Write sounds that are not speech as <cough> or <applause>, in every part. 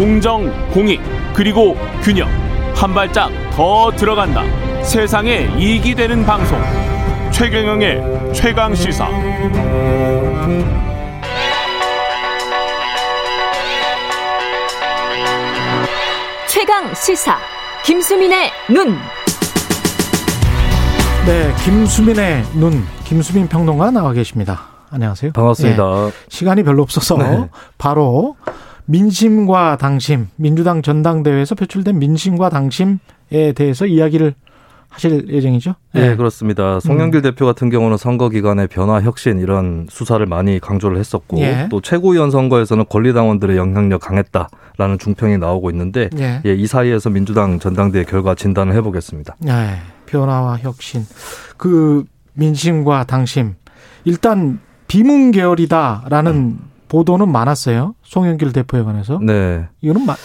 공정, 공익, 그리고 균형. 한 발짝 더 들어간다. 세상에 이익이 되는 방송. 최경영의 최강 시사. 최강 시사. 김수민의 눈. 네, 김수민의 눈. 김수민 평론가 나와 계십니다. 안녕하세요. 반갑습니다. 네, 시간이 별로 없어서 네. 바로 민심과 당심, 민주당 전당대회에서 표출된 민심과 당심에 대해서 이야기를 하실 예정이죠? 네, 네 그렇습니다. 송영길 음. 대표 같은 경우는 선거 기간의 변화, 혁신 이런 수사를 많이 강조를 했었고 예. 또 최고위원 선거에서는 권리당원들의 영향력 강했다라는 중평이 나오고 있는데 예. 예, 이 사이에서 민주당 전당대회 결과 진단을 해보겠습니다. 네, 변화와 혁신, 그 민심과 당심 일단 비문 계열이다라는 음. 보도는 많았어요. 송영길 대표에 관해서. 네. 이거는 마,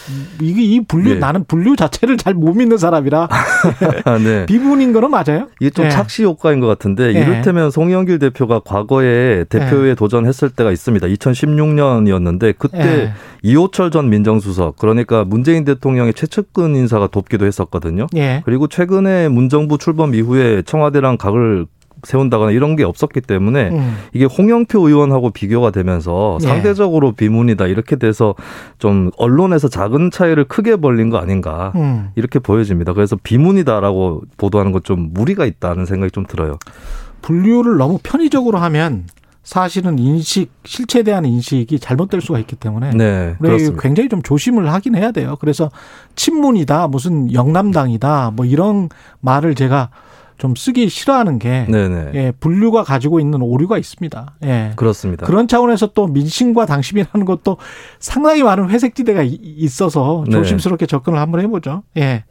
이게 이 분류 네. 나는 분류 자체를 잘 못 믿는 사람이라 <laughs> 네. <laughs> 비분인 거는 맞아요. 이게 좀 네. 착시 효과인 것 같은데 네. 이를테면 송영길 대표가 과거에 대표에 네. 도전했을 때가 있습니다. 2016년이었는데 그때 네. 이호철 전 민정수석 그러니까 문재인 대통령의 최측근 인사가 돕기도 했었거든요. 그리고 최근에 문정부 출범 이후에 청와대랑 각을 세운다거나 이런 게 없었기 때문에 음. 이게 홍영표 의원하고 비교가 되면서 예. 상대적으로 비문이다 이렇게 돼서 좀 언론에서 작은 차이를 크게 벌린 거 아닌가 음. 이렇게 보여집니다. 그래서 비문이다라고 보도하는 건좀 무리가 있다는 생각이 좀 들어요. 분류를 너무 편의적으로 하면 사실은 인식 실체에 대한 인식이 잘못될 수가 있기 때문에 네, 굉장히 좀 조심을 하긴 해야 돼요. 그래서 친문이다 무슨 영남당이다 뭐 이런 말을 제가 좀 쓰기 싫어하는 게 예, 분류가 가지고 있는 오류가 있습니다. 예. 그렇습니다. 그런 차원에서 또 민심과 당심이라는 것도 상당히 많은 회색지대가 있어서 네. 조심스럽게 네. 접근을 한번 해보죠. 예.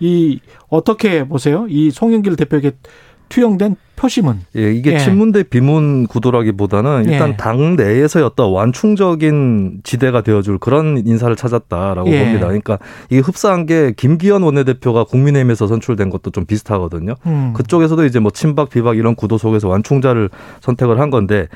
이 어떻게 보세요? 이 송영길 대표에게 투영된 표심은 예, 이게 예. 친문 대 비문 구도라기보다는 일단 예. 당 내에서의 어떤 완충적인 지대가 되어줄 그런 인사를 찾았다라고 예. 봅니다. 그러니까 이게 흡사한 게 김기현 원내대표가 국민의힘에서 선출된 것도 좀 비슷하거든요. 음. 그쪽에서도 이제 뭐 친박 비박 이런 구도 속에서 완충자를 선택을 한 건데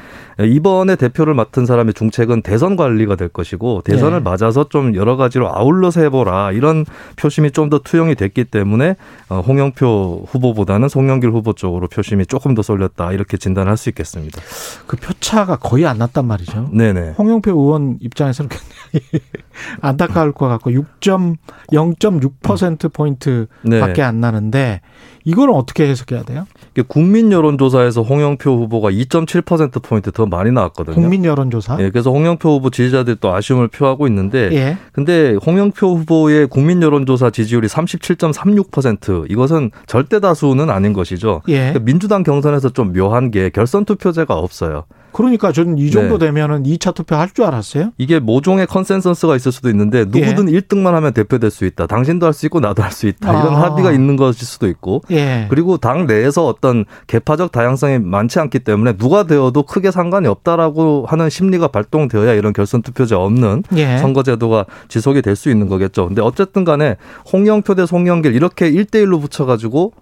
이번에 대표를 맡은 사람의 중책은 대선 관리가 될 것이고 대선을 예. 맞아서 좀 여러 가지로 아울러서 해보라 이런 표심이 좀 더 투영이 됐기 때문에 어, 홍영표 후보보다는 송영길 후보 쪽으로 표심이 조금 더 쏠렸다 이렇게 진단할 수 있겠습니다. 그 표차가 거의 안 났단 말이죠. 네네. 홍영표 의원 입장에서는 굉장히 <laughs> 안타까울 것 같고 6.0.6% 포인트 네. 밖에 안 나는데 이거는 어떻게 해석해야 돼요? 국민 여론조사에서 홍영표 후보가 2.7% 포인트 더 많이 나왔거든요. 국민 여론조사? 예, 그래서 홍영표 후보 지지자들이 또 아쉬움을 표하고 있는데, 예. 근데 홍영표 후보의 국민 여론조사 지지율이 37.36% 이것은 절대 다수는 아닌 것이죠. 예. 그러니까 민주당 경선에서 좀 묘한 게 결선 투표제가 없어요. 그러니까 저는 이 정도 네. 되면은 2차 투표 할 줄 알았어요. 이게 모종의 consensus가 있을 수도 있는데 누구든 예. 1등만 하면 대표될 수 있다. 당신도 할 수 있고 나도 할 수 있다. 이런 아. 합의가 있는 것일 수도 있고. 예. 그리고 당 내에서 어떤 계파적 다양성이 많지 않기 때문에 누가 되어도 크게 상관이 없다라고 하는 심리가 발동되어야 이런 결선 투표제 없는 예. 선거 제도가 지속이 될 수 있는 거겠죠. 근데 어쨌든 간에 홍영표 대 송영길 이렇게 1대 1로 붙여 가지고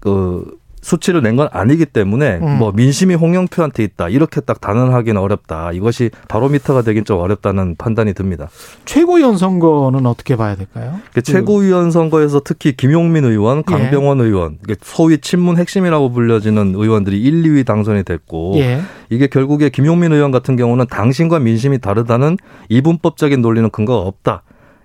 그 수치를 낸 건 아니기 때문에 음. 뭐 민심이 홍영표한테 있다 이렇게 딱 단언하기는 어렵다. 이것이 바로미터가 되긴 좀 어렵다는 판단이 듭니다. 최고위원 선거는 어떻게 봐야 될까요? 그 최고위원 선거에서 특히 김용민 의원, 예. 강병원 예. 의원, 소위 친문 핵심이라고 불려지는 의원들이 1, 2위 당선이 됐고 예. 이게 결국에 김용민 의원 같은 경우는 당신과 민심이 다르다는 이분법적인 논리는 근거가 없다.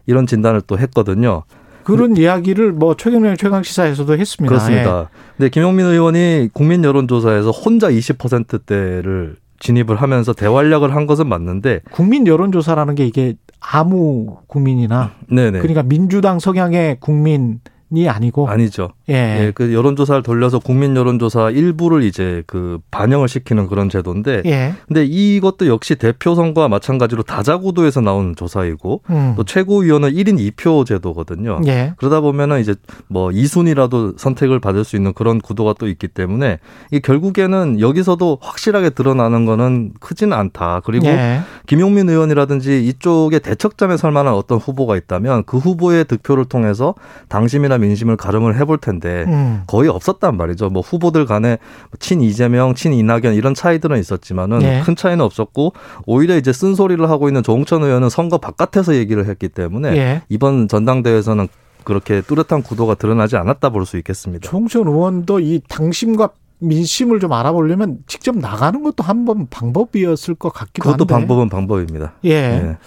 이런 진단을 또 했거든요. 그런 네. 이야기를 뭐 최경영 최강 시사에서도 했습니다. 그렇습니다. 예. 근데 김용민 의원이 국민 여론조사에서 혼자 20%대를 진입을 하면서 대활약을 한 것은 맞는데 국민 여론조사라는 게 이게 아무 국민이나 네네. 그러니까 민주당 성향의 국민 이 아니고 아니죠. 예. 예. 그 여론조사를 돌려서 국민 여론조사 일부를 이제 그 반영을 시키는 그런 제도인데. 예. 근데 이것도 역시 대표 선거와 마찬가지로 다자구도에서 나온 조사이고 음. 또 최고위원은 1인 2표 제도거든요. 예. 그러다 보면은 이제 뭐 2순위라도 선택을 받을 수 있는 그런 구도가 또 있기 때문에 이 결국에는 여기서도 확실하게 드러나는 거는 크지는 않다. 그리고 예. 김용민 의원이라든지 이쪽에 대척점에 설 만한 어떤 후보가 있다면 그 후보의 득표를 통해서 당심이나 민심을 가름을 해볼 텐데 가운데 음. 거의 없었단 말이죠. 뭐 후보들 간에 친 이재명, 친 이낙연 이런 차이들은 있었지만은 네. 큰 차이는 없었고 오히려 이제 쓴소리를 하고 있는 조홍천 의원은 선거 바깥에서 얘기를 했기 때문에 네. 이번 전당대회에서는 그렇게 뚜렷한 구도가 드러나지 않았다 볼 수 있겠습니다. 조홍천 의원도 이 당심과 민심을 좀 알아보려면 직접 나가는 것도 한 번 방법이었을 것 같기도 그것도 한데. 그것도 방법은 방법입니다. 예. 예.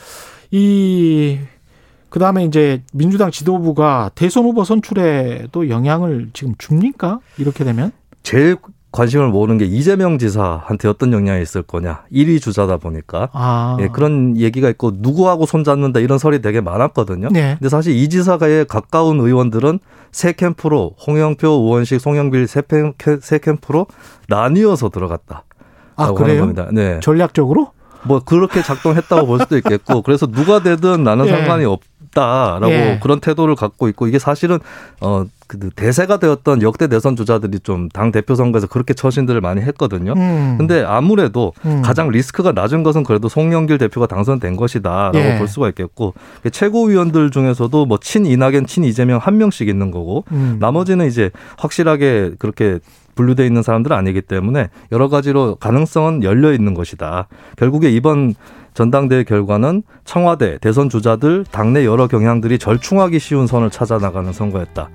이 그 다음에 이제 민주당 지도부가 대선 후보 선출에도 영향을 지금 줍니까? 이렇게 되면? 제일 관심을 모으는 게 이재명 지사한테 어떤 영향이 있을 거냐. 1위 주자다 보니까. 아. 예, 그런 얘기가 있고 누구하고 손잡는다 이런 설이 되게 많았거든요. 네. 근데 사실 이 지사가에 가까운 의원들은 세 캠프로 홍영표, 우원식, 송영길 세, 세 캠프로 나뉘어서 들어갔다. 아, 그래요? 네. 전략적으로? 뭐 그렇게 작동했다고 볼 수도 있겠고 그래서 누가 되든 나는 예. 상관이 없 없다라고 예. 그런 태도를 갖고 있고 이게 사실은 어 그 대세가 되었던 역대 대선 주자들이 좀 당 대표 선거에서 그렇게 처신들을 많이 했거든요. 음. 근데 아무래도 음. 가장 리스크가 낮은 것은 그래도 송영길 대표가 당선된 것이다라고 예. 볼 수가 있겠고 최고위원들 중에서도 뭐 친 이낙연, 친 이재명 한 명씩 있는 거고 음. 나머지는 이제 확실하게 그렇게 분류돼 있는 사람들은 아니기 때문에 여러 가지로 가능성은 열려 있는 것이다. 결국에 이번 전당대회 결과는 청와대 대선 주자들 당내 여러 경향들이 절충하기 쉬운 선을 찾아 나가는 선거였다.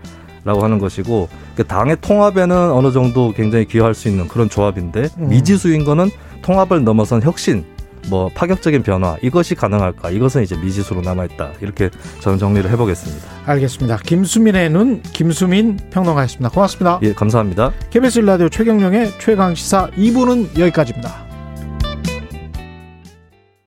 라고 하는 것이고 그 당의 통합에는 어느 정도 굉장히 기여할 수 있는 그런 조합인데 음. 미지수인 거는 통합을 넘어선 혁신 뭐 파격적인 변화 이것이 가능할까 이것은 이제 미지수로 남아있다 이렇게 저는 정리를 해보겠습니다. 알겠습니다. 김수민의 눈 김수민 평론가였습니다. 고맙습니다. 예 감사합니다. KBS 라디오 최경령의 최강 시사 2부는 여기까지입니다.